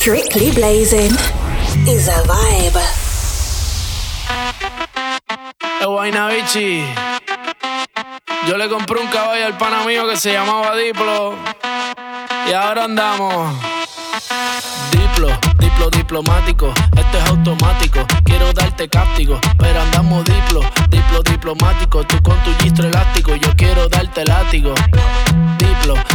Strictly blazing is a vibe. Bichi. Yo le compré un caballo al pana mío que se llamaba Diplo. Y ahora andamos. Diplo, diplo diplomático, esto es automático. Quiero darte cáptico, pero andamos diplo, diplo diplomático. Tú con tu gistro elástico, yo quiero darte látigo.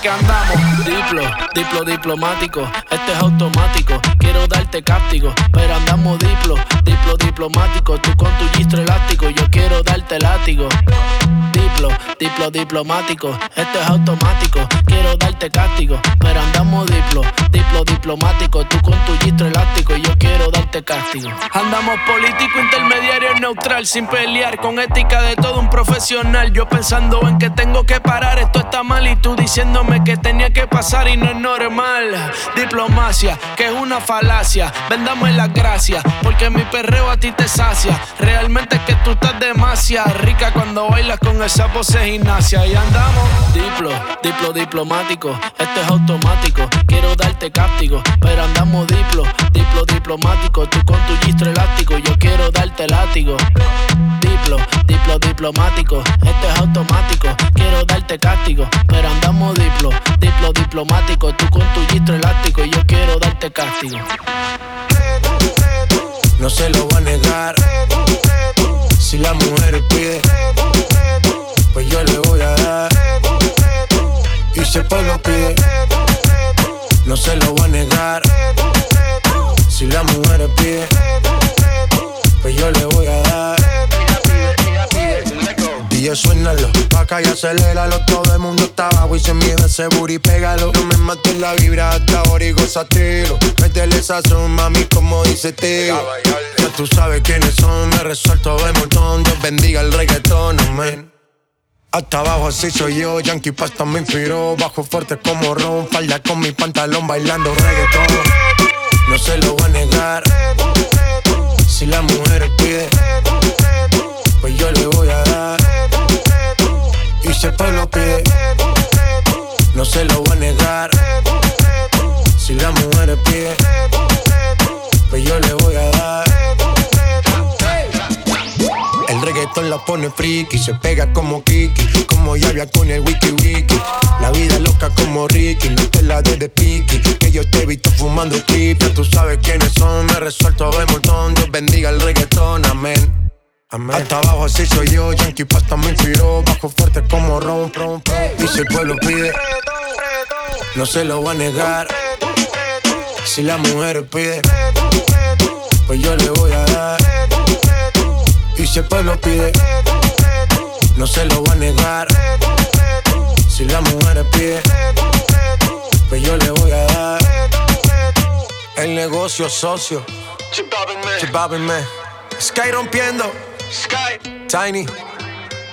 que andamos. Diplo, diplo diplomático, este es automático. Quiero darte cáptico, pero andamos diplo, diplo diplomático. Tú con tu gistro elástico, yo quiero darte látigo. Diplo, diplo diplomático, esto es automático. Quiero darte cáptico, pero andamos diplo, diplo diplomático, tú con tu gistro elástico y yo quiero darte castigo. Andamos político, intermediario, neutral, sin pelear, con ética de todo un profesional. Yo pensando en que tengo que parar, esto está mal y tú diciéndome que tenía que pasar y no es normal. Diplomacia, que es una falacia, vendamos las gracias, porque mi perreo a ti te sacia. Realmente es que tú estás demasiado rica cuando bailas con esa pose gimnasia y andamos. Diplo, diplo diplomático, esto es automático, quiero darte cáptico, pero andamos diplo, diplo diplomático. Tú con tu gistro elástico, yo quiero darte látigo. Diplo, diplo diplomático, esto es automático. Quiero darte cáptico, pero andamos diplo, diplo diplomático. Tú con tu gistro elástico, yo quiero darte castigo. No se lo va a negar. Si la mujer pide, pues yo le voy a dar. Y si el pueblo pide no se lo voy a negar. Si la mujer pide, pues yo le voy a dar. Y suénalo, acá y aceléralo. Todo el mundo está abajo y se mide ese booty, pégalo. No me mates la vibra hasta ahora y gozatelo. Métele esa son, mami, como dice tío. Ya tú sabes quiénes son, me resuelto de montón. Dios bendiga el reggaetón, amén. Hasta abajo así soy yo, Yankee Pasta me inspiró. Bajo fuerte como Ron, falda con mi pantalón bailando reggaetón. No se lo voy a negar. Si la mujer pide Pues yo le voy a dar. Y si el pueblo pide No se lo voy a negar. Si la mujer pide Pues yo le voy a dar reggaetón la pone friki, se pega como Kiki, como había con el wiki wiki. La vida loca como Ricky, no te la de de piki, que yo te he visto fumando ya Tú sabes quiénes son, me resuelto de montón. Dios bendiga el reggaetón, amén. Amén. Hasta abajo así soy yo, Yankee Pasta me inspiró, bajo fuerte como ron, ron, Y si el pueblo pide, no se lo va a negar. Si la mujer pide, pues yo le voy a dar si el pueblo pide, no se lo voy a negar. Si la mujer pide, pues yo le voy a dar. El negocio socio. Chip me. Sky rompiendo. Sky. Tiny.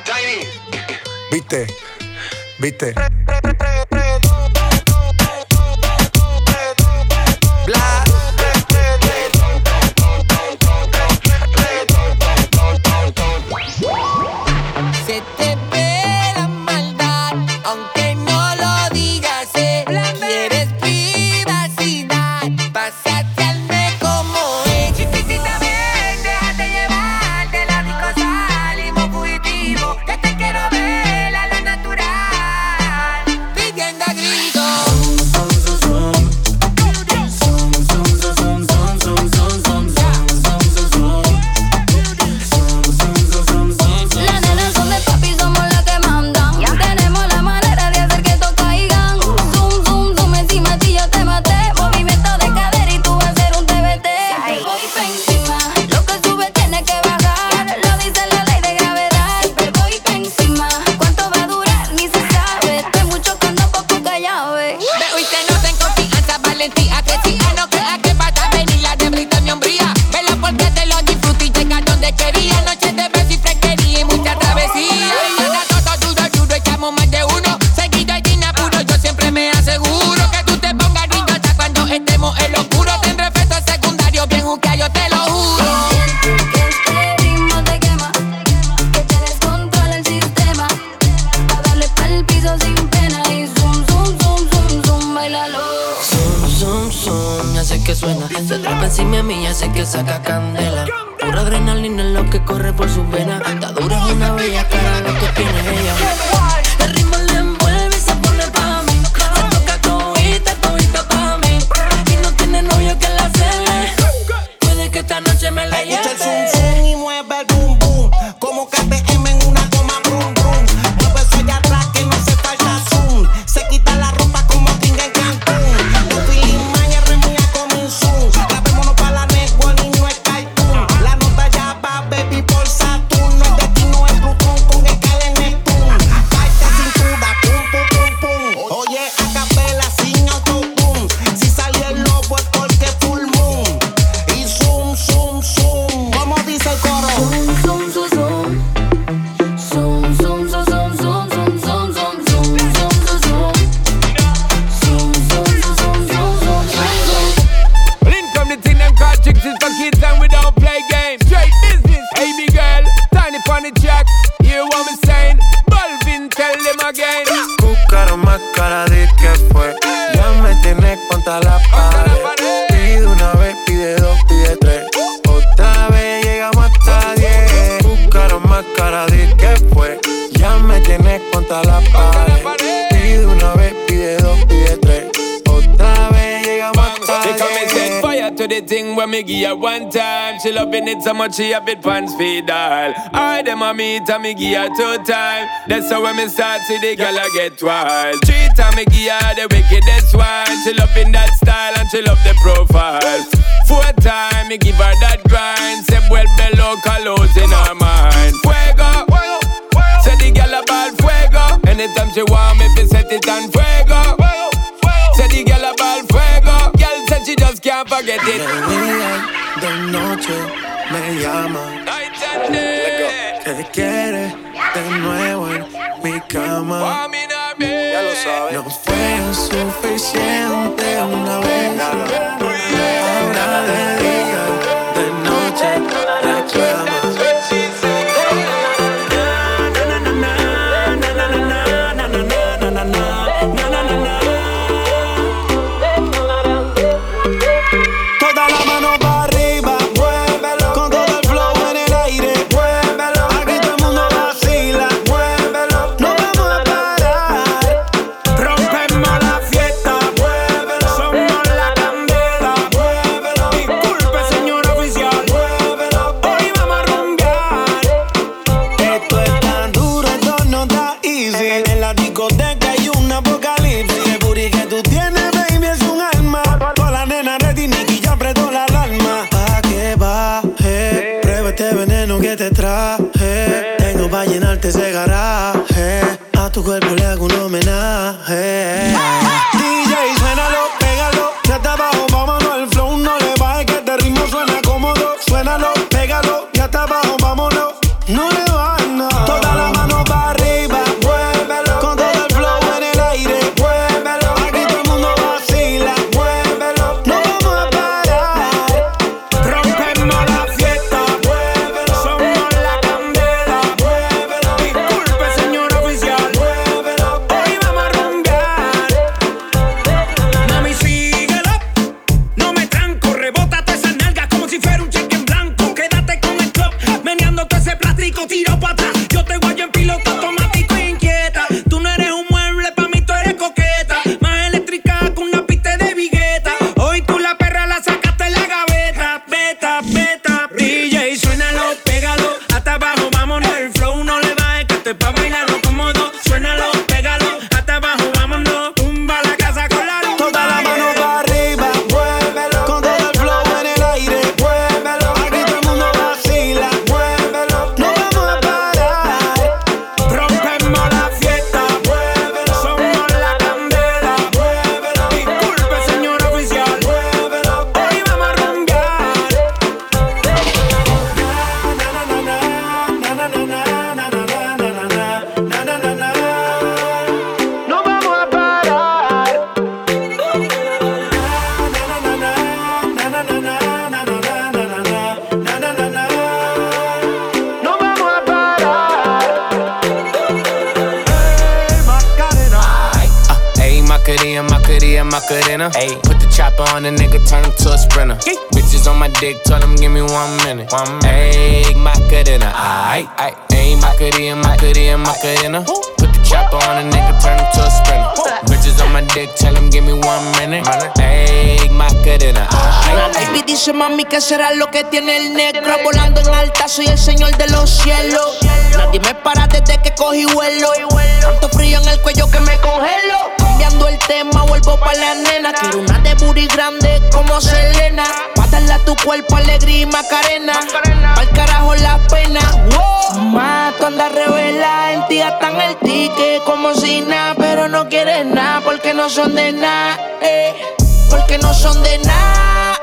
Tiny. Viste. Viste. minutes, I'ma bit pants feed all. I them a meet and me give her two time. That's how when me start see the girl a get wild. Three time me give her the wickedest one. She love in that style and she love the profile. Four time me give her that grind. Say well below colors in her mind. Fuego, fuego, fuego. Say the girl ball. fuego. Anytime she want me, fi set it on fuego. una paquetita. De, de noche me llama. Te quiere de nuevo en mi cama. Ya lo sabes. No fue suficiente una vez. Macarena. Ayy, put the chopper on the nigga, turn him to a sprinter. Yay. Bitches on my dick, tell him give me one minute. One minute. Ayy, Macarena, aight, aight. Ayy, Macarena, Macarena, Macarena. The chopper on a nigga, turn him to a sprinter. Bitches on my dick, tell him give me one minute. Baby dice mami que será lo que tiene el negro Volando en alta, soy el señor de los cielos. Nadie me para desde que cogí vuelo. Tanto frío en el cuello que me congelo. Cambiando el tema, vuelvo pa' la nena. Quiero una de booty grande como Selena. Pa' darle a tu cuerpo alegría y macarena. Pa'l carajo la pena. Wow. Mato anda revela, en ti gastan el ticket como si nada Pero no quieres nada porque no son de nada eh. Porque no son de nada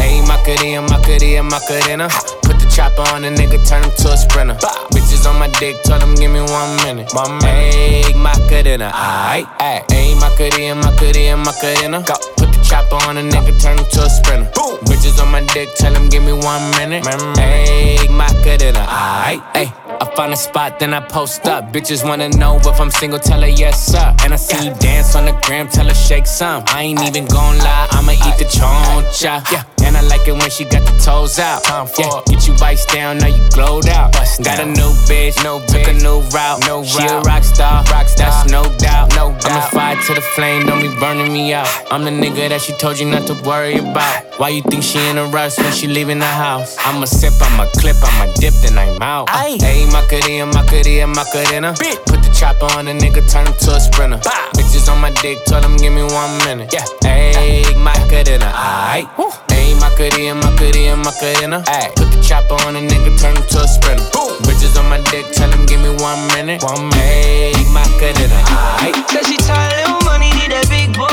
Ayy, Macarena, Macarena, Macarena. Put the chopper on a nigga, turn him to a sprinter. Bitches on my dick, tell him give me one minute. One minute. Ayy, Macarena, aight, aight. Ayy, Macarena, Macarena, Macarena. Go. Put the chopper on a nigga, turn him to a sprinter. Boom. Bitches on my dick, tell him give me one minute. Ayy, Macarena, aight, ayy. I find a spot, then I post up. Bitches wanna know if I'm single, tell her yes, sir. And I see you dance on the gram, tell her shake some. I ain't even gon' lie, I'ma eat the choncha. Yeah. And I like it when she got the toes out. time Yeah, get you vice down, now you glowed out. Got a new bitch, no took a new route. No she a rock star, rock star. that's no doubt. No doubt. I'm a fire to the flame, don't be burning me out. I'm the nigga that she told you not to worry about. Why you think she in a rush when she leaving the house? I'ma sip, I'ma clip, I'ma dip, then I'm out. Hey, Macarena, Macarena, Macarena. Put the chopper on the nigga, turn him to a sprinter. Bitches on my dick, told him give me one minute. Yeah, hey, Macarena, aight. Ayy, Macarena, Macarena, Macarena. Ayy, put the chopper on a nigga, turn him to a sprinter. Boom. Bitches on my dick, tell him give me one minute. One minute. Ayy, Macarena, aight. Said she tired, little money, need that big boy.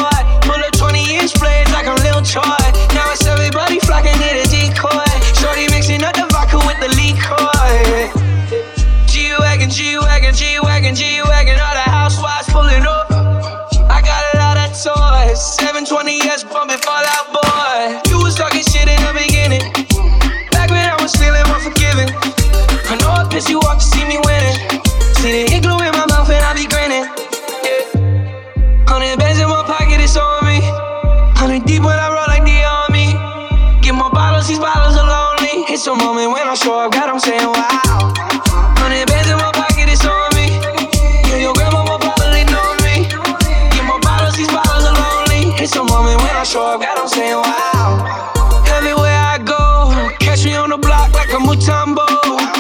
Pull up 20 inch blades like I'm Lil Troy. Now it's everybody flocking, need a G-Wagon, G-Wagon, G-Wagon. All the housewives pulling up. I got a lot of toys. 720S bumping Fall Out Boy. You was talking shit in the beginning. Back when I was feeling unforgiving. I know I pissed you off to see me winning. See the igloo in my mouth and I be grinning. Yeah. Hundred bands in my pocket, it's on me. Hundred deep when I roll like the army. Get more bottles, these bottles are lonely. It's a moment when I show up, God, I'm saying wow. Up, God, I'm saying wow. Everywhere I go, catch me on the block like a Mutombo.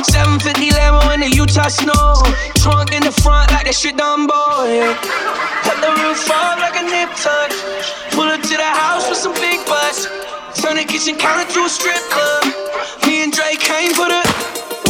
750 Lambo in the Utah snow. Trunk in the front like that shit Dumbo. Yeah. Cut the roof off like a nip tuck. Pull up to the house with some big butts. Turn the kitchen counter to a strip club. Me and Drake came for the.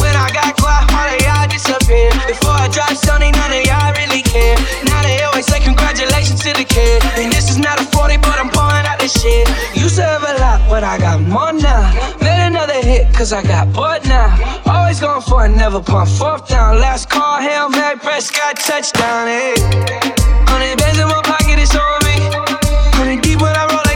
When I got quiet, all of y'all disappeared. Before I drop Sony, none of y'all really care. Now they always say congratulations to the kid. And this is not a 40, but I'm pouring shit. Used to have a lot, but I got more now. Made another hit, cause I got bored now. Always going for it, never pump fourth down. Last call, Hail Mary, Prescott, touchdown, hey. Hundred bands in my pocket, it's on me. Hundred deep when I roll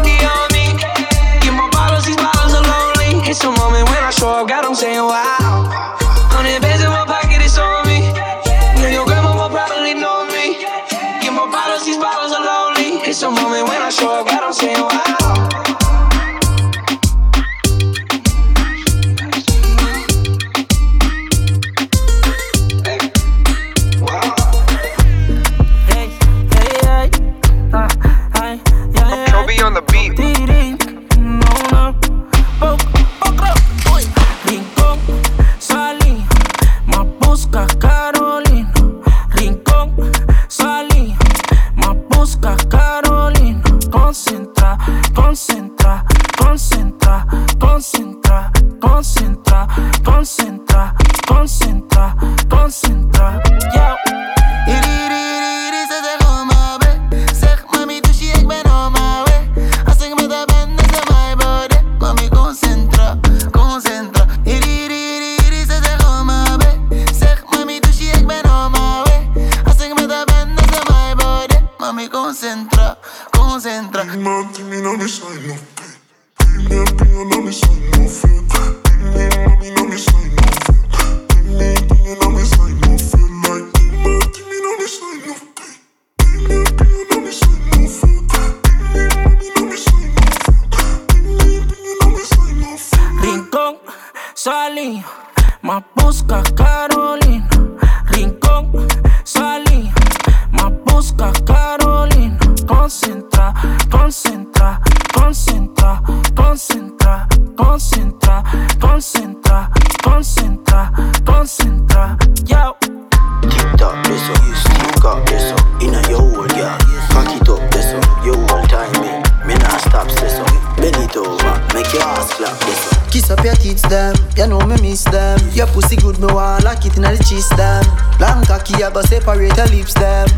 Kiss up your tits, them. You know me miss them. Your pussy good, me want lock it inna the chest, them. Long cocky, I but separate your lips, them.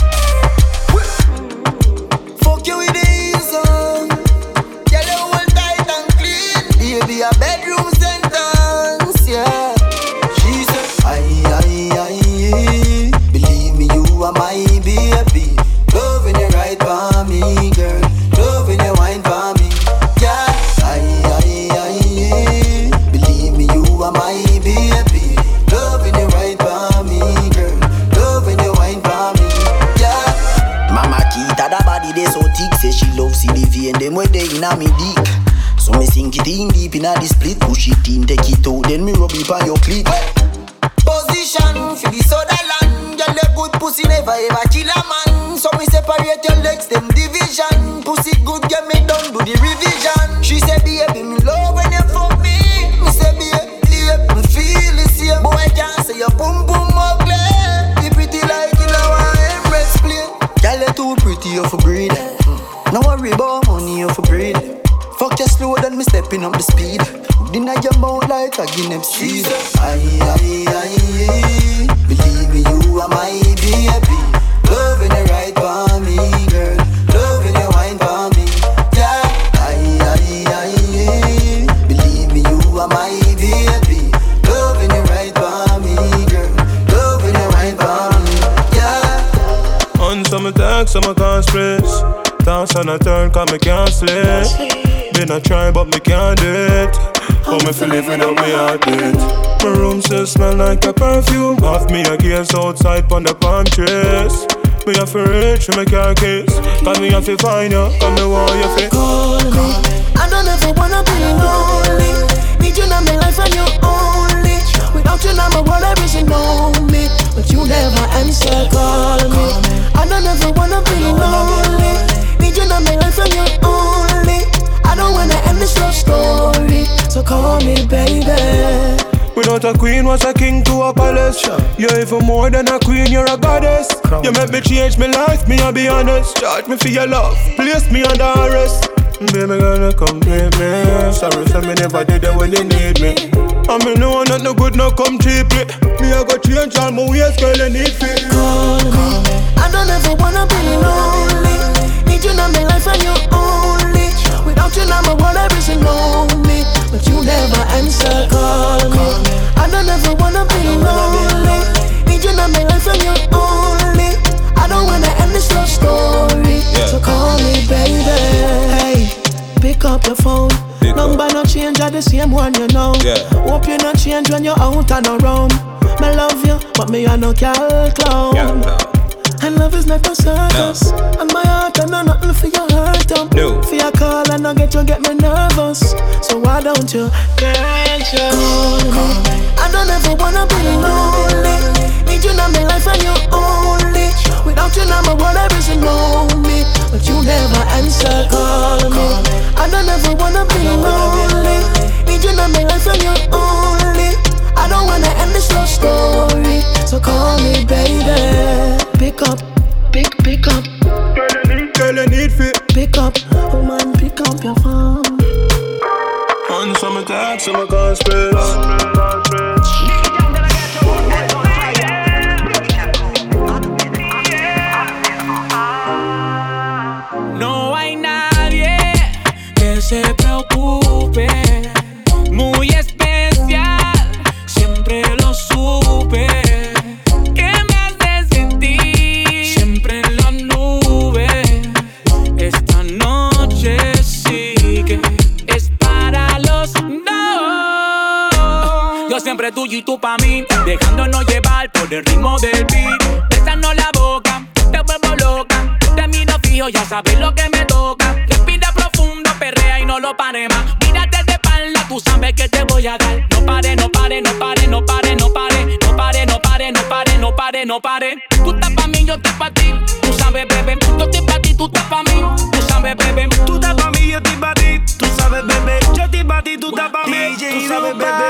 them way they inna me dick. So me sink it in deep inna the split, push it in, take it out, then me rub it on your clit. Position for the Sutherland Girl, the good pussy never ever kill a man. So me separate your legs, them division. Pussy good, get me done, do the revision. She say, baby, me love when you fuck me. Me say, baby, me feel the same. Boy, I can't say your boom boom ugly. You pretty like you know I embrace play Girl, you too pretty, you for breed No worry about money, you for breed Fuck you slow, then me stepping up the speed. Dinner your mouth like a Guinness seed Aye, aye, aye Believe me, you are my baby. Loving you right for me, girl. Loving you wine for me, yeah. Aye, aye, aye Believe me, you are my baby. Loving you right for me, girl. Loving you wine for me, yeah. On some attack, some I can't stress. Dance on a turn, cause me can't sleep. Been a try, but me can't do it. How me feel living without me heartbeat? My room still smell like a perfume. Half me a gaze outside on the palm trees. Me have to reach for my car keys. Cause me have to find you, cause me want you fit. Call me. I don't ever wanna be lonely. Need you in my life and you only. Without you, now my world everything me. But you never answer, call me. I don't ever wanna be story. So call me, baby. Without a queen, was a king to a palace. You're even more than a queen, you're a goddess. You make me change my life, me, I'll be honest. Charge me for your love, place me under arrest. Baby, gonna complete me. Sorry for me, never did it when you need me. I mean, no one not no good, no come cheaply. Me, I got change all my ways, girl, you need fit. Call me. I don't ever wanna be lonely. Need you in my life and you only. Without you, now my world everything know me. But you never answer, call me. I don't ever wanna be lonely. Need you in my life and you only. I don't wanna end this love story. So call me, baby. Hey, pick up the phone. Number no change, I the same one you know. Yeah. Hope you not change when you're out and around. Me love you, but me I no cal clown. And love is not a circus. And my heart I know nothing for your hurt um. No. For your call and I get you get me nervous. So why don't you get your call me? I don't ever wanna be lonely. Need you in my life and you only. Without you now my world everything know me. But you never answer call me. I don't ever wanna be lonely. Need you in my life and you only. I don't wanna end this love story. So call me, baby. Pick up, pick, pick up, Girl, you need fit. pick up. Oh man, pick up your phone. On some attack, some I can't stress. No hay nadie que se no pare. Tú estás pa' mí, yo estoy pa' ti. Tú sabes, bebé. Yo estoy pa' ti, tú estás pa' mí. Tú sabes, bebé. Tú estás pa' mí, yo estoy pa' ti. Tú sabes, bebé. Yo estoy pa' ti, tú estás pa' mí. Tú sabes, bebé.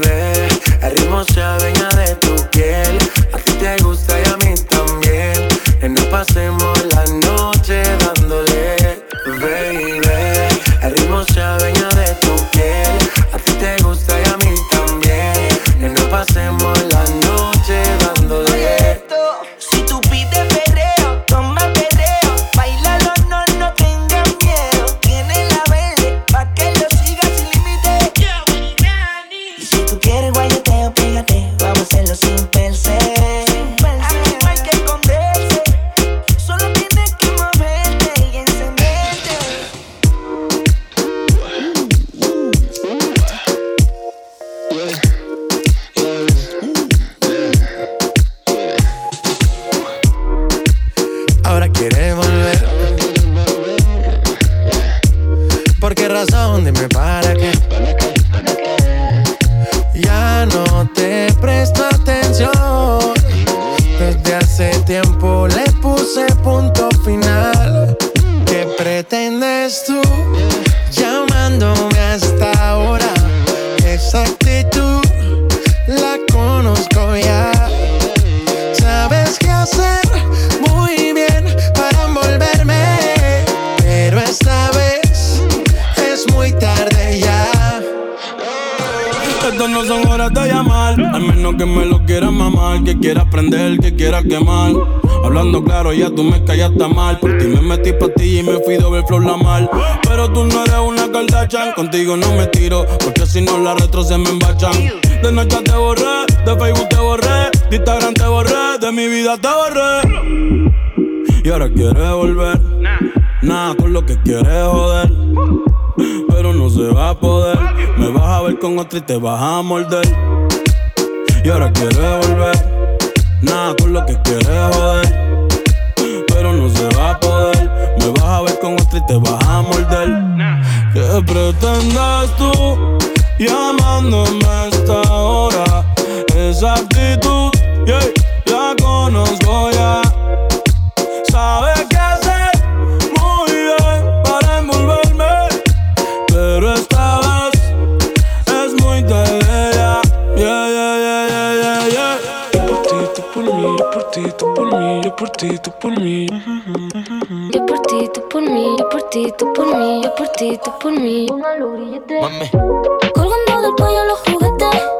El ritmo se adueña de tu piel. A ti te gusta y a mí también. En no pasemos y te vas a morder. Y ahora quieres volver. Nada con lo que quieres joder. Pero no se va a poder. Me vas a ver con otro y te vas a morder. ¿Qué pretendes tú llamándome a esta hora? Esa actitud, ti, tú por mí, yo por ti, tú por mí. Grillete. Colgando del cuello los juguetes.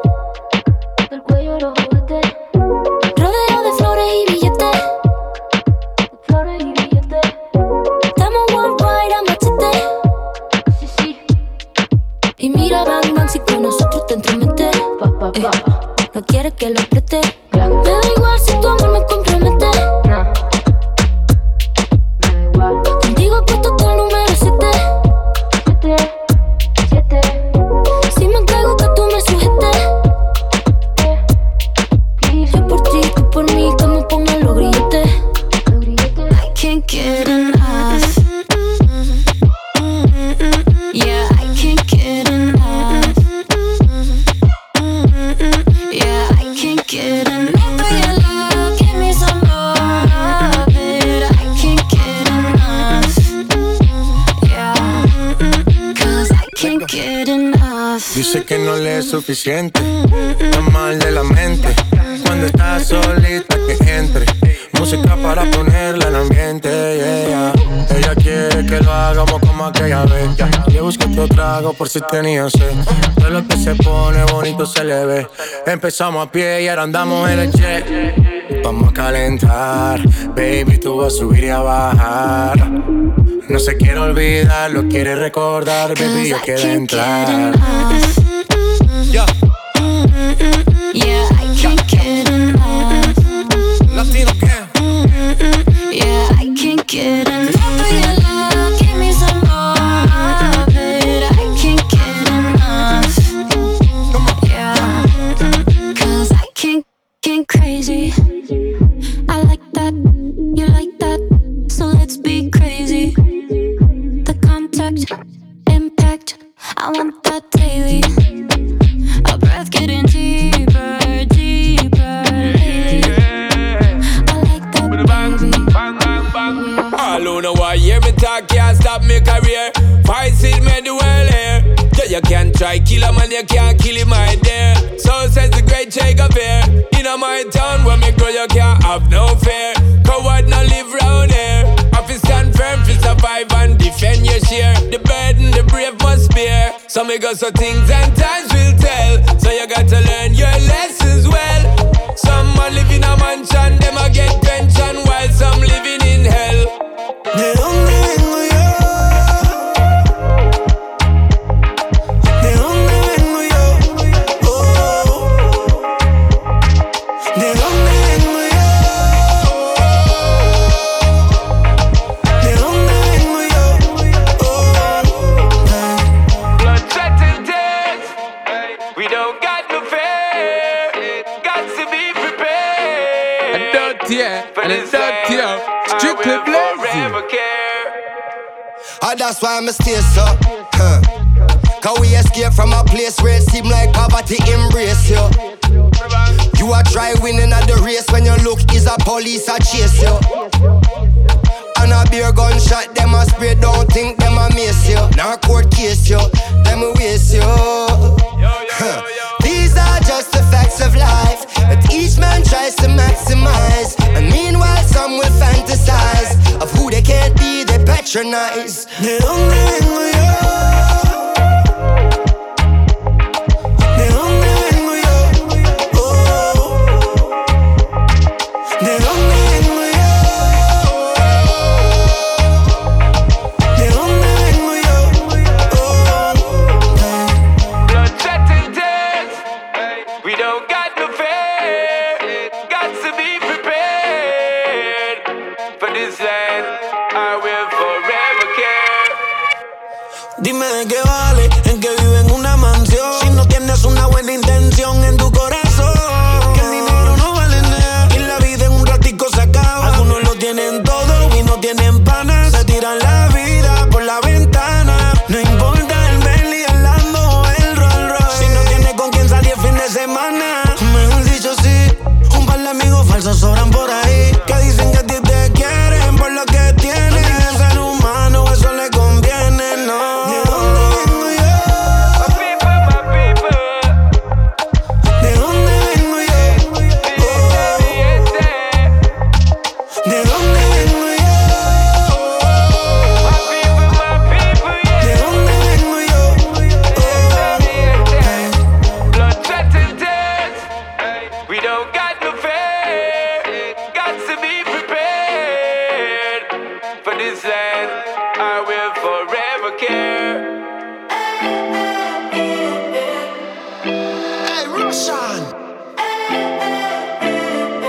Está mal de la mente. Cuando estás solita que entre, música para ponerla en ambiente. yeah. Ella quiere que lo hagamos como aquella vez. Le busco otro trago por si tenía sed. Todo lo que se pone bonito se le ve. Empezamos a pie y ahora andamos en el jet. Vamos a calentar, baby, tú vas a subir y a bajar. No se quiere olvidar, lo quiere recordar, baby, yo quiero entrar. Yeah, Yeah, I can't get enough. Latino Yeah, I can't get enough try kill a man, you can't kill him, my dear. So says the great Shakespeare. In a my town, where me grow, you can't have no fear. Coward no live round here. Office stand firm, fi survive and defend your share. The burden, the brave must bear. So me go so things and times will tell. So you got to learn your lessons well. Some a live in a mansion, Ah, that's why I'm stay so. Huh. Cause we escape from a place where it seem like poverty embrace you. You are try winning at the race when your look is a police a chase you. And a beer gunshot, them a spray, don't think them a miss you. Now court case you, them a waste you. Huh. These are just the facts of life that each man tries to maximize. And meanwhile, some will fantasize patronize. ¿De dónde vengo yo?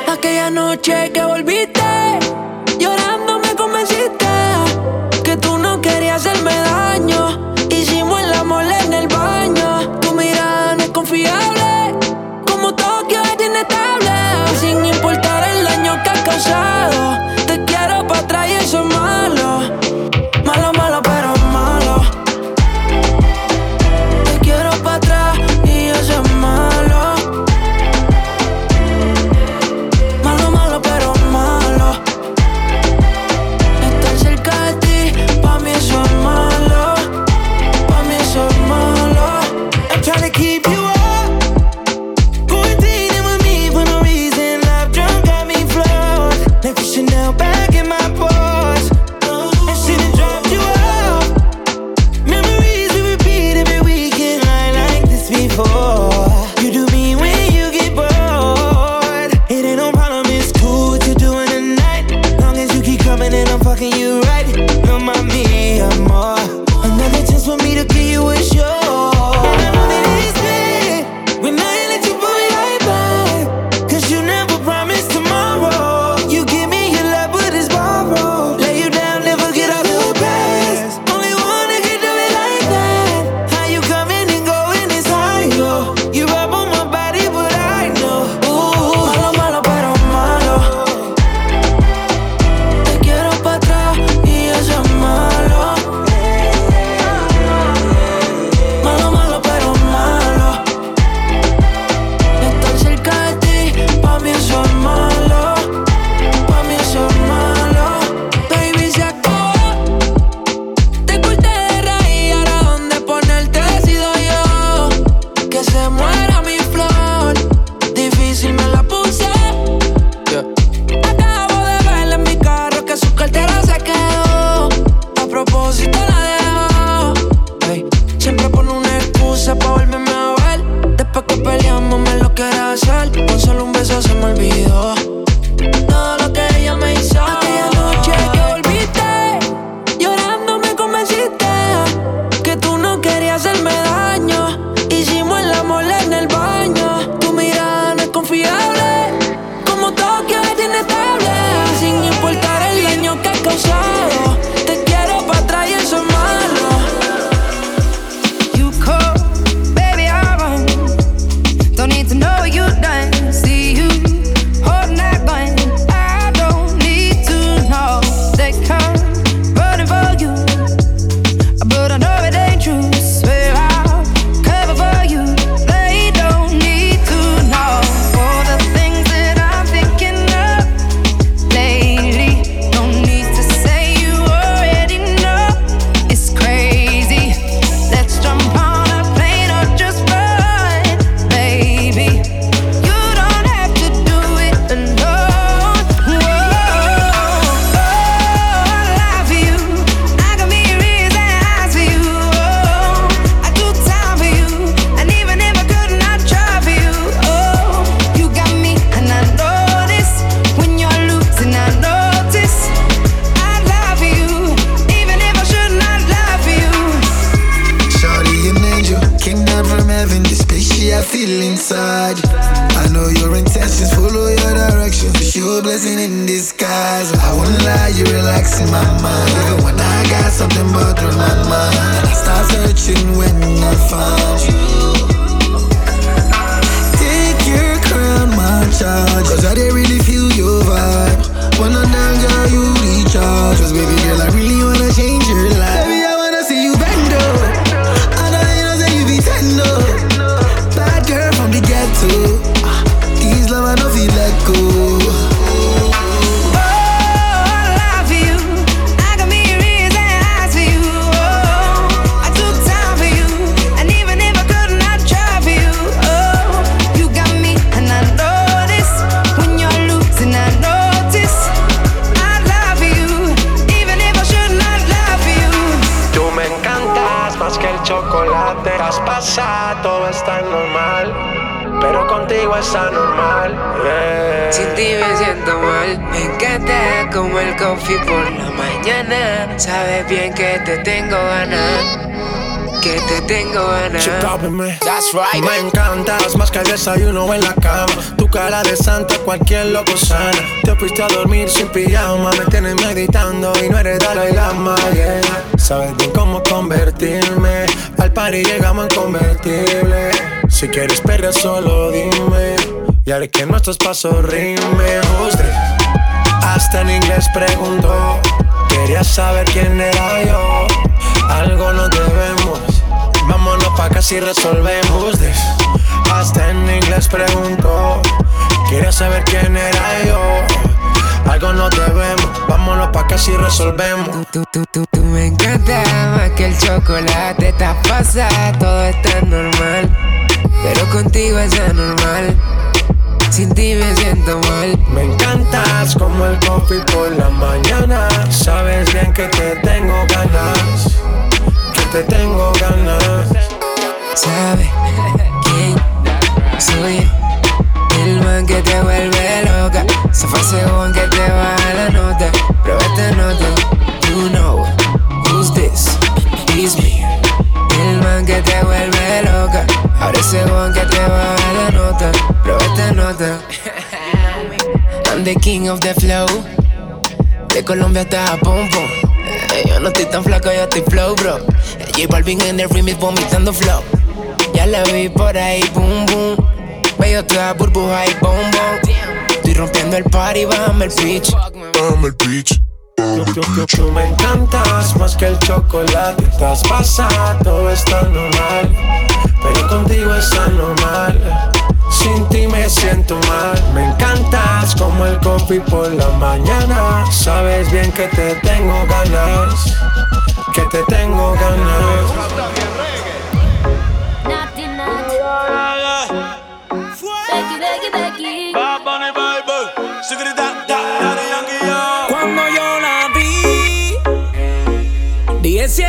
Aquella noche que volviste, llorando me convenciste que tú no querías hacerme daño. Hicimos el amor en el baño. Tu mirada no es confiable, como Tokio es inestable, sin importar el daño que has causado. desayuno en la cama. Tu cara de santa, cualquier loco sana. Te fuiste a dormir sin pijama. Me tienes meditando y no eres Dalai Lama, yeah. Sabes bien cómo convertirme. Al par y llegamos en convertible. Si quieres perder, solo dime. Y haré que nuestros pasos rime. Hostia, hasta en inglés preguntó. Quería saber quién era yo. Algo no debemos. Vámonos pa' acá si resolvemos this hasta en inglés preguntó. Quería saber quién era yo. Algo no te vemos, vámonos pa' que si resolvemos. Tú, tú, tú, tú me encanta más que el chocolate. Estás pasada, todo está normal. Pero contigo es anormal. Sin ti me siento mal. Me encantas como el coffee por la mañana. Sabes bien que te tengo ganas. Que te tengo ganas. Sabes. of the flow. De Colombia hasta Japón, eh, Yo no estoy tan flaco, yo estoy flow, bro. Eh, J Balvin en el remix vomitando flow. Ya la vi por ahí, boom, boom. Veo toda burbuja y bombón. Estoy rompiendo el party, bájame el pitch. Bájame el pitch. Tú me encantas más que el chocolate. Estás pasado, está normal pero contigo es anormal. Sin ti me siento mal, me encantas como el coffee por la mañana. Sabes bien que te tengo ganas, que te tengo ganas. Cuando yo la vi, dije si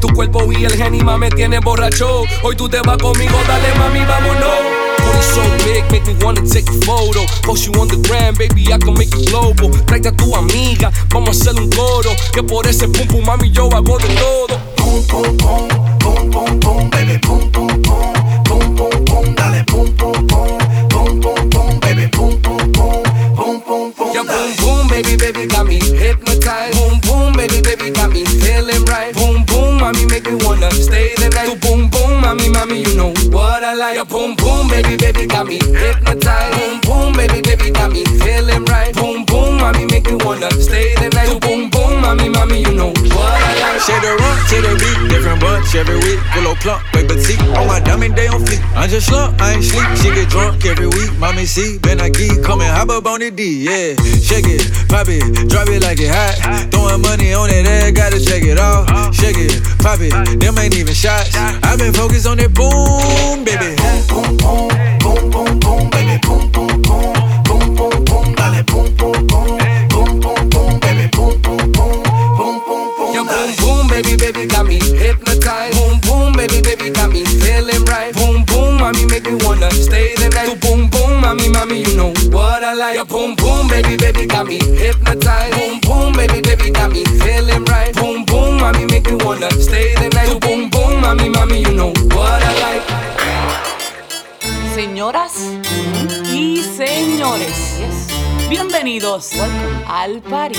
Tu cuerpo y el genio me tiene borracho. Hoy tú te vas conmigo, dale mami, vámonos. Booty so big, make me wanna take a photo. Post you on the gram, baby, I can make it global. Tráete a tu amiga, vamos a hacer un coro. Que por ese pum pum, mami, yo hago de todo. Pum pum pum, pum pum pum, baby, pum, pum stay the night. Tu boom boom, mommy, mommy, you know what I like. Your boom boom, baby, baby, got me hypnotized. Boom boom, baby, baby, got me feeling right. Boom boom, mommy, make me wanna stay the night. Tu boom boom, mommy, mommy, you know what Shake the rock to the beat, different bunch every week. Willow plump, baby petite. On my diamond day on fleek. I just slump, I ain't sleep. She get drunk every week. Mommy see, Ben I keep coming, hop up on the D, yeah. Shake it, pop it, drop it like it hot. Throwing money on it, eh, gotta check it off. Shake it, pop it, them ain't even shots. i been focused on that boom, baby. Boom pum pum, boom pum pum, baby, boom boom baby, got me hypnotized. Boom boom, baby, baby, got me feeling right. Boom boom, mommy, make me wanna stay the night. Tu boom boom, mommy, mommy, you know what I like. Your boom boom, baby, baby, got me hypnotized. Boom boom, baby, baby, got me feeling right. Boom boom, mommy, make me wanna stay the night. Tu boom boom, mommy, mommy, you know what I like. Señoras y señores, bienvenidos al party.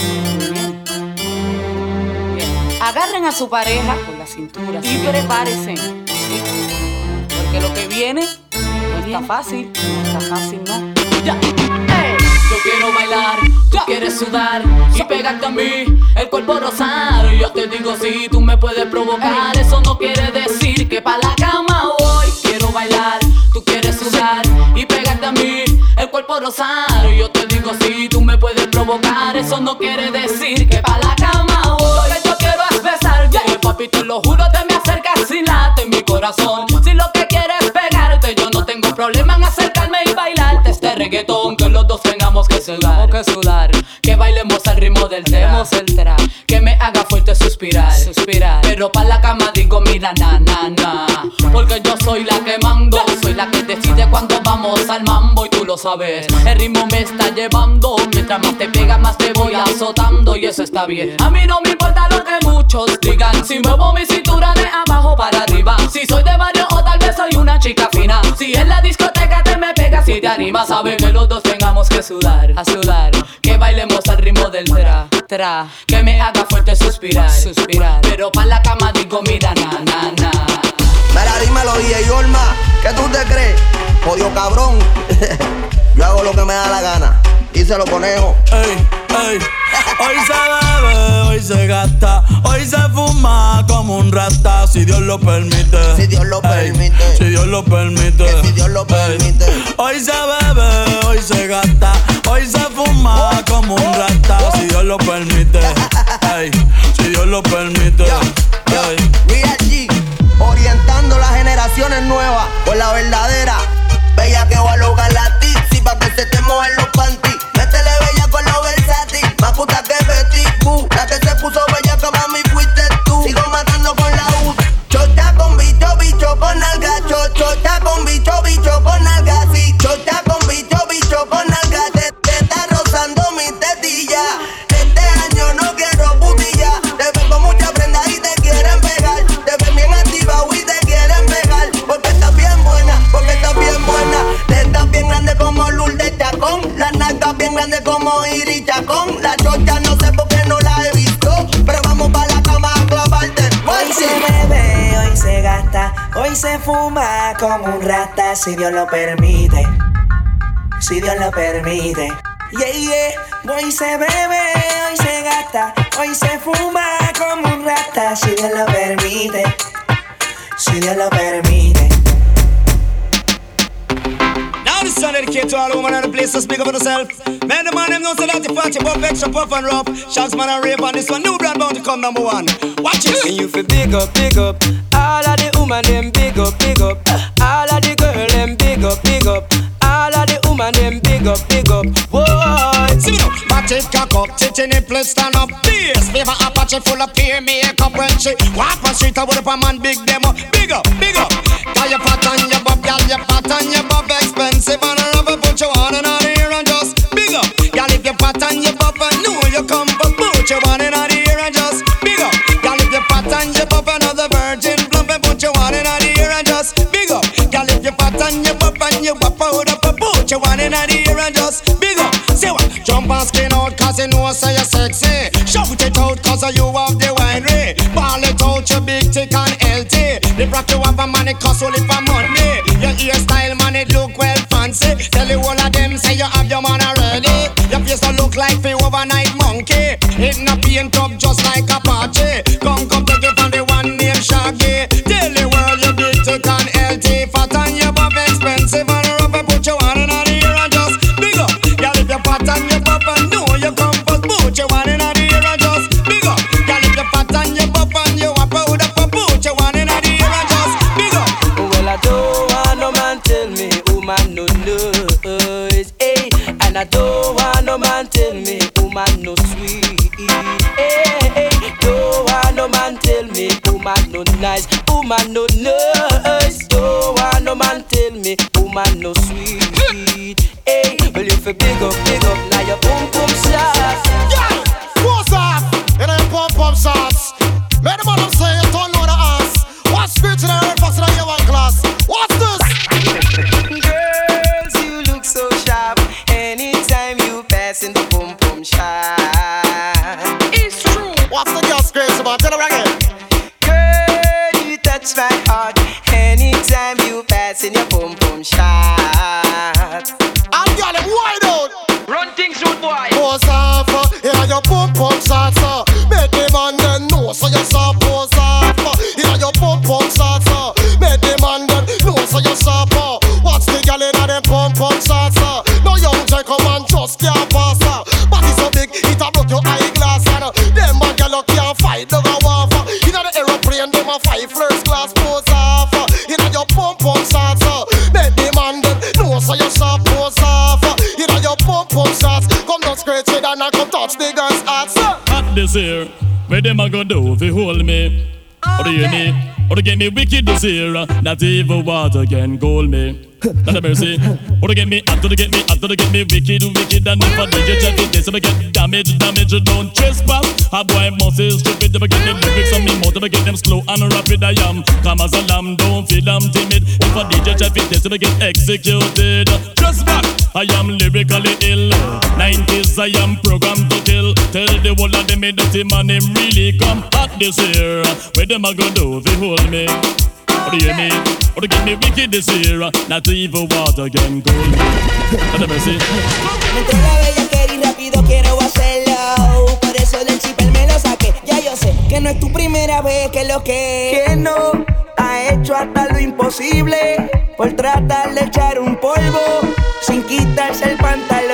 Agarren a su pareja con la cintura y prepárense. ¿sí? Porque lo que viene no está fácil, no está fácil, no. Ya. Yo quiero bailar, tú quieres sudar y pegarte a mí, el cuerpo rosar. Yo te digo si tú me puedes provocar, eso no quiere decir que pa' la cama voy. Quiero bailar, tú quieres sudar y pegarte a mí, el cuerpo rosar. Yo te digo si tú me puedes provocar, eso no quiere decir que pa' corazón. Si lo que quieres es pegarte, yo no tengo problema en acercarme y bailarte este reggaetón. Que los dos tengamos que sudar, que sudar, que bailemos al ritmo del tema, que me haga fuerte suspirar, suspirar. Pero pa' la cama digo mira na na na, porque yo soy la que mando, soy la que decide cuando vamos El ritmo me está llevando, mientras más te pega más te voy azotando y eso está bien. A mí no me importa lo que muchos digan, si muevo mi cintura de abajo para arriba, si soy de barrio soy una chica fina, si en la discoteca te me pegas y te animas, sabes que los dos tengamos que sudar, a sudar, que bailemos al ritmo del tra, tra, que me haga fuerte suspirar, suspirar, pero pa' la cama digo mira na na na. Mira, dímelo, Yorma, ¿qué tú te crees? Jodido cabrón. Yo hago lo que me da la gana. Díselo, conejo. Ey, ey. Hoy se bebe, hoy se gasta, hoy se fuma como un rata, si Dios lo permite. Si Dios lo Ey, permite. Si Dios lo permite. Que si Dios lo permite. Hoy se bebe, hoy se gasta, hoy se fuma como un rata, si Dios lo permite. Ey, si Dios lo permite. Ey. Real G, orientando las generaciones nuevas por la verdadera. Bella que va a lograr panties. Métele bella con lo versátil, más puta que Betty Boo. La que se puso bella como Iri Chacón. La chocha no sé por qué no la he visto. Pero vamos pa' la cama a clavarte. Hoy se bebe, hoy se gasta, hoy se fuma como un rata, si Dios lo permite. Si Dios lo permite. Yeah, yeah. Hoy se bebe, hoy se gasta, hoy se fuma como un rata, si Dios lo permite. Si Dios lo permite. This song dedicated to all women in the place to speak up for themselves. Man, the man them know so that you fat, you extra puff and rough. Shanks man and rave on this one. New brand bound to come number one. Watch it. And you feel big up, big up. All of the woman them big up, big up. All of the girl them big up, big up. All of the woman them big up, big up. Whoa. See me now, match it, cock up, titty nipple stand up. Fierce, favor Apache full of peer makeup when she walk on street. I would up a man big demo. Big up, big up. Got your and your bob, gal your and your expensive and I love put you on and on just big. Gal if your fat and your bob and know you come but put you on and on here and just big. Gal if your fat and your bob another virgin plump and put you on and on here and just big. Gal if your fat and your bob and your wap out up put you on and on here and just big. Say what? Jump and skin out cause you know say you're sexy. Shout it out you have the winery. Ball it out you big tick and healthy. The rock you have a money cost only for money. Your hairstyle fancy. Tell you all of them say you have your man already. Your face don't look like the overnight monkey. It not paint up just like Apache. Eh? eh. Don't want no man tell me woman no nice, woman no nice. Or to get me wicked year, not even water can cool me. Not a mercy. Or to get me hot, to get me hot, to get me wicked, wicked, and if I DJ check it, this I get damage, damage, don't trespass. A boy must is stupid, I get the lyrics on me if I get them slow and rapid, I am. Come as a lamb, don't feel I'm timid. If I DJ check it, this I get executed. Just back, I am lyrically ill. 90s, I am programmed to kill. Tell the whole of them, me dirty man, him really come hot this year. Where them a go do they hold me? Or do you mean? Or get me wicked this year? Not even water can cool me. Mercy. Me entró la bellaquera y rápido quiero hacerlo. Por eso del chipel me lo saqué. Ya yo sé que no es tu primera vez que lo que. Que no ha hecho hasta lo imposible. Por tratar de echar un polvo sin quitarse el pantalón.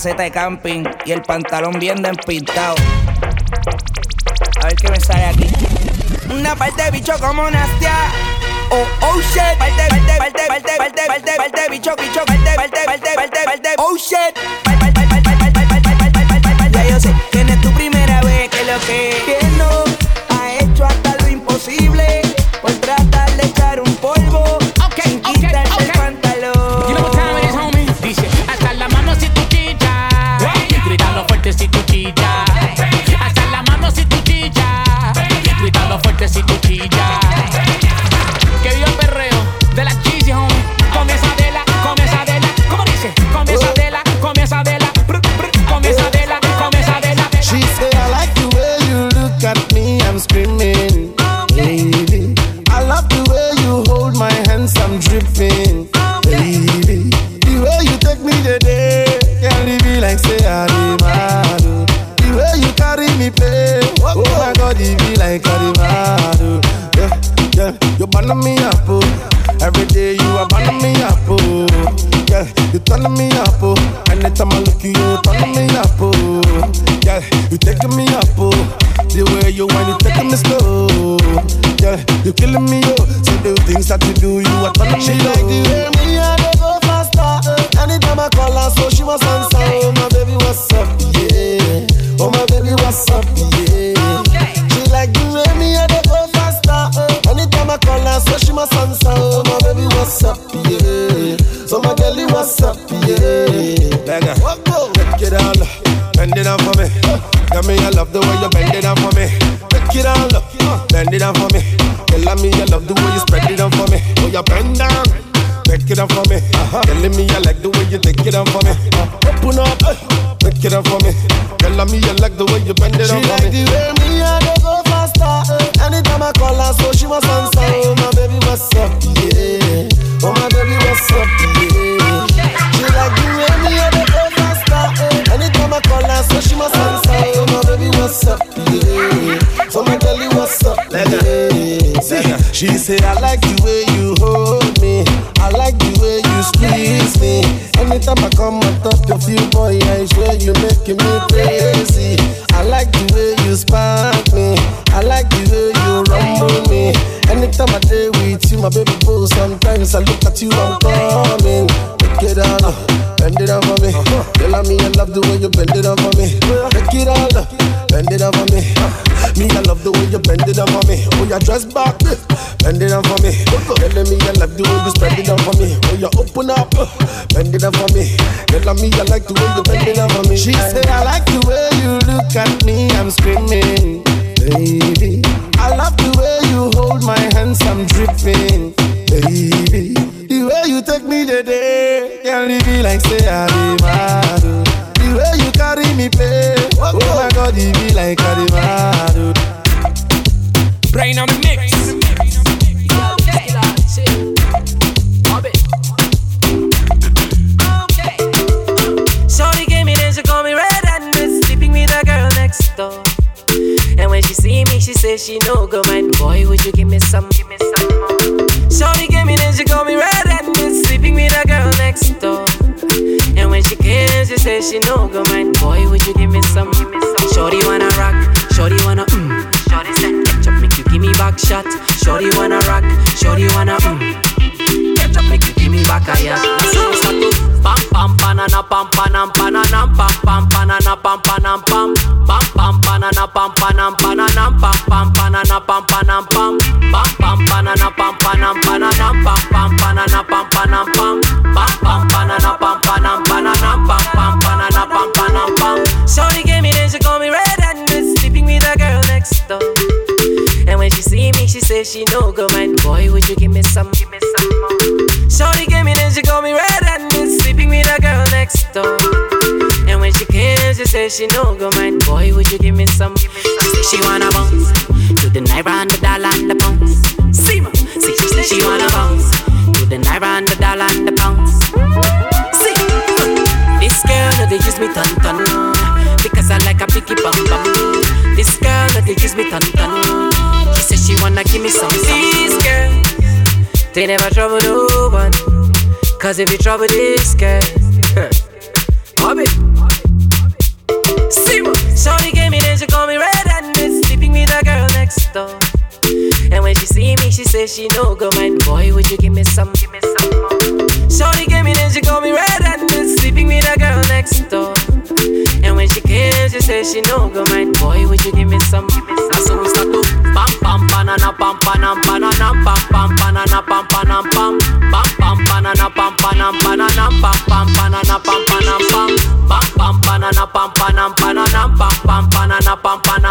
maceta de camping y el pantalón bien despintado. A ver qué me sale aquí. Una parte de bicho como Nastia. Oh, oh shit. Parte, parte, parte, parte, parte, parte, parte, bicho, bicho, parte, parte, parte, parte, parte, oh shit. Ya yo sé que es tu primera vez que lo que. Day you are me up, oh. Yeah, you turn me up, oh. Anytime I look you, you turn me up, oh. Yeah, you taking me up, oh. The way you want, you taking me slow. Yeah, you killing me, oh. So the things that you do, you are turning me She low. like the way me and they go faster. Eh. Anytime I call her, so she must answer. Oh my baby, what's up? Yeah. Oh my baby, what's up? Yeah. She like the way me and what's up? Yeah. So my girlie, what's up? Yeah. Beggar, take it all, bend it down for me. Got me, I love the way you bend it down for me. Take it all, bend it down for me. Tell me, I love the way you spread it down for me. Oh, you bend down. Take it up for me. Uh-huh. Telling me I like the way you take it up for me. Open up, take it up for me. Telling me I like the way you bend it She up for like the way me they go faster. Eh. Anytime I call her, so she must answer. She say I like the way you hold me. I like the way you squeeze me. Anytime I come on top of you, boy, I swear you making me crazy. I like the way you spark me. I like the way you rumble me. Anytime I day with you, my baby boo, sometimes I look at you, I'm coming. Take it on, uh, bend it down for me. Tell me I love the way you bend it down for me. Take it on, uh, bend it down for me. Me, I love the way you bend it down for me. Oh, you dress back, bend it down for me. Telling me I love the way you spread it down for me. Oh, you open up, bend it down for me. Tell me I like the way you bend it down for me. She say I like the way you look at me, I'm screaming, baby. I love the way you hold my hands, I'm dripping, baby. The way you take me today, can't leave me like say I be mad. oh. The way you carry me play, oh my God, it be like I be mad. oh. Brain on the mix. Shorty gave me then she call me red and sleeping with a girl next door. And when she see me, she says she no go mind. Boy, would you give me some? Give me some more. Shorty gave me then she call me red and sleeping with a girl And when she came, she says she no go mind. Boy, would you give me some? Shorty wanna rock, shorty wanna mm. Shorty said, ketchup make you give me back shot. Shorty wanna rock, shorty wanna mm. Ketchup make you give me back a to Pam pam banana pam panam pananam pam pam banana pam panam pam pam pam banana pam panam pananam pam pam banana pam panam pam pam pam banana pam pam banana pam panam pam pam me, she no go mind. Boy, would you give me some? Give me some more. Shorty gave me then she call me red and is sleeping with a girl next door. And when she came, she says she no go mind. Boy, would you give me some? give She say she wanna bounce to the naira and the dollar and the pounds. See ma, see she say she wanna bounce to the naira and the dollar and the pounds. See, this girl no they use me ton ton because I like a picky bum bum. This girl no they use me ton ton. She says she wanna give me some. This girl, they never trouble no one. Cause if you trouble this girl, Bobby. What? Shorty gave me then she call me red and is sleeping with a girl next door. And when she see me, she says she no go mind. Boy, would you give me some? Give me some more. Shorty gave me then she call me red and is sleeping with a girl next door. And when she came, she says she no go mind. Boy, would you give me some? Give me pam pam banana pam panam pam. Pam pam banana pam panam banana pam pam banana pam pam pam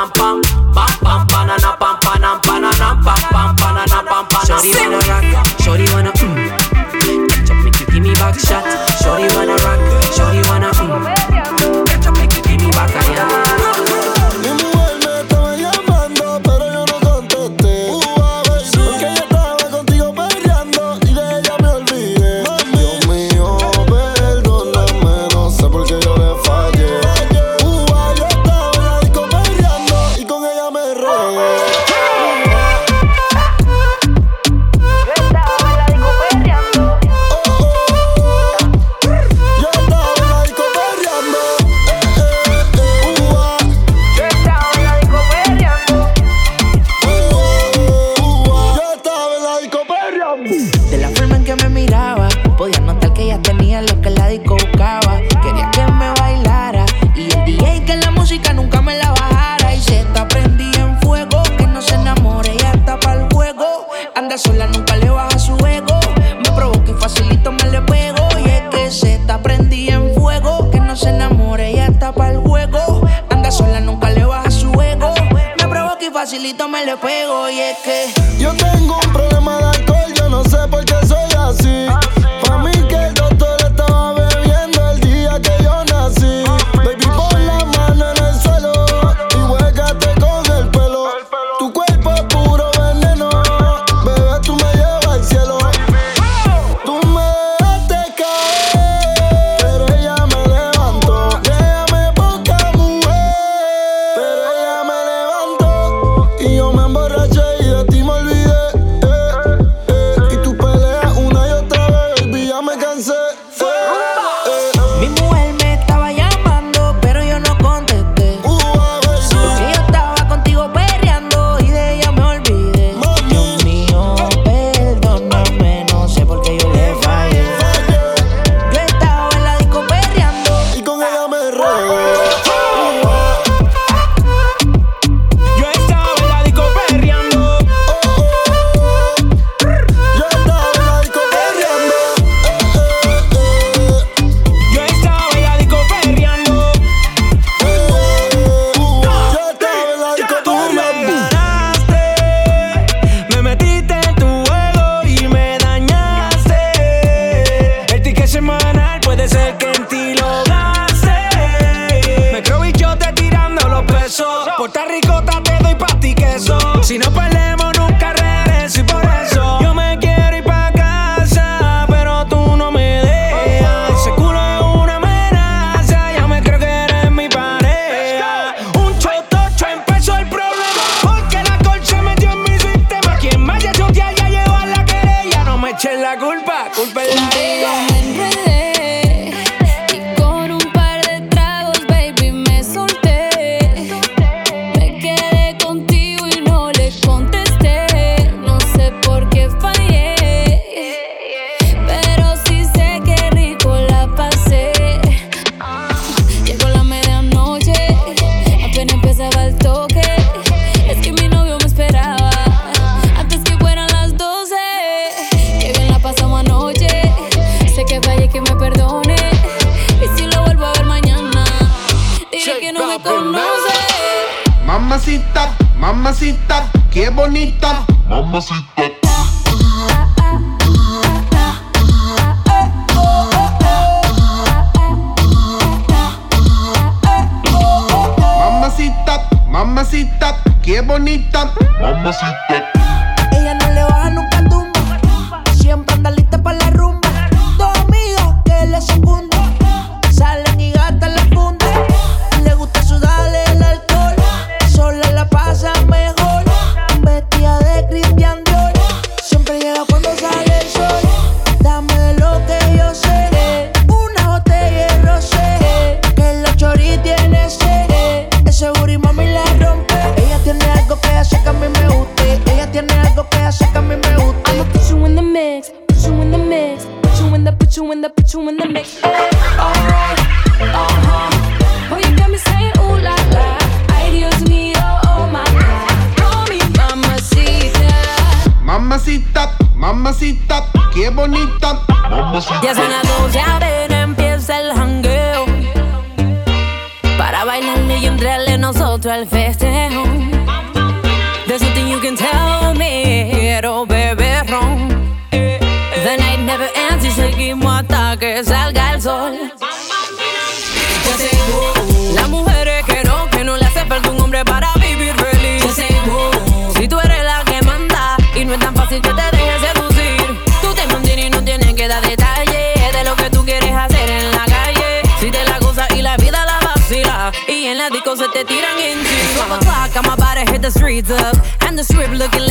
Mamacita, qué bonita. Mamacita, up. And the strip looking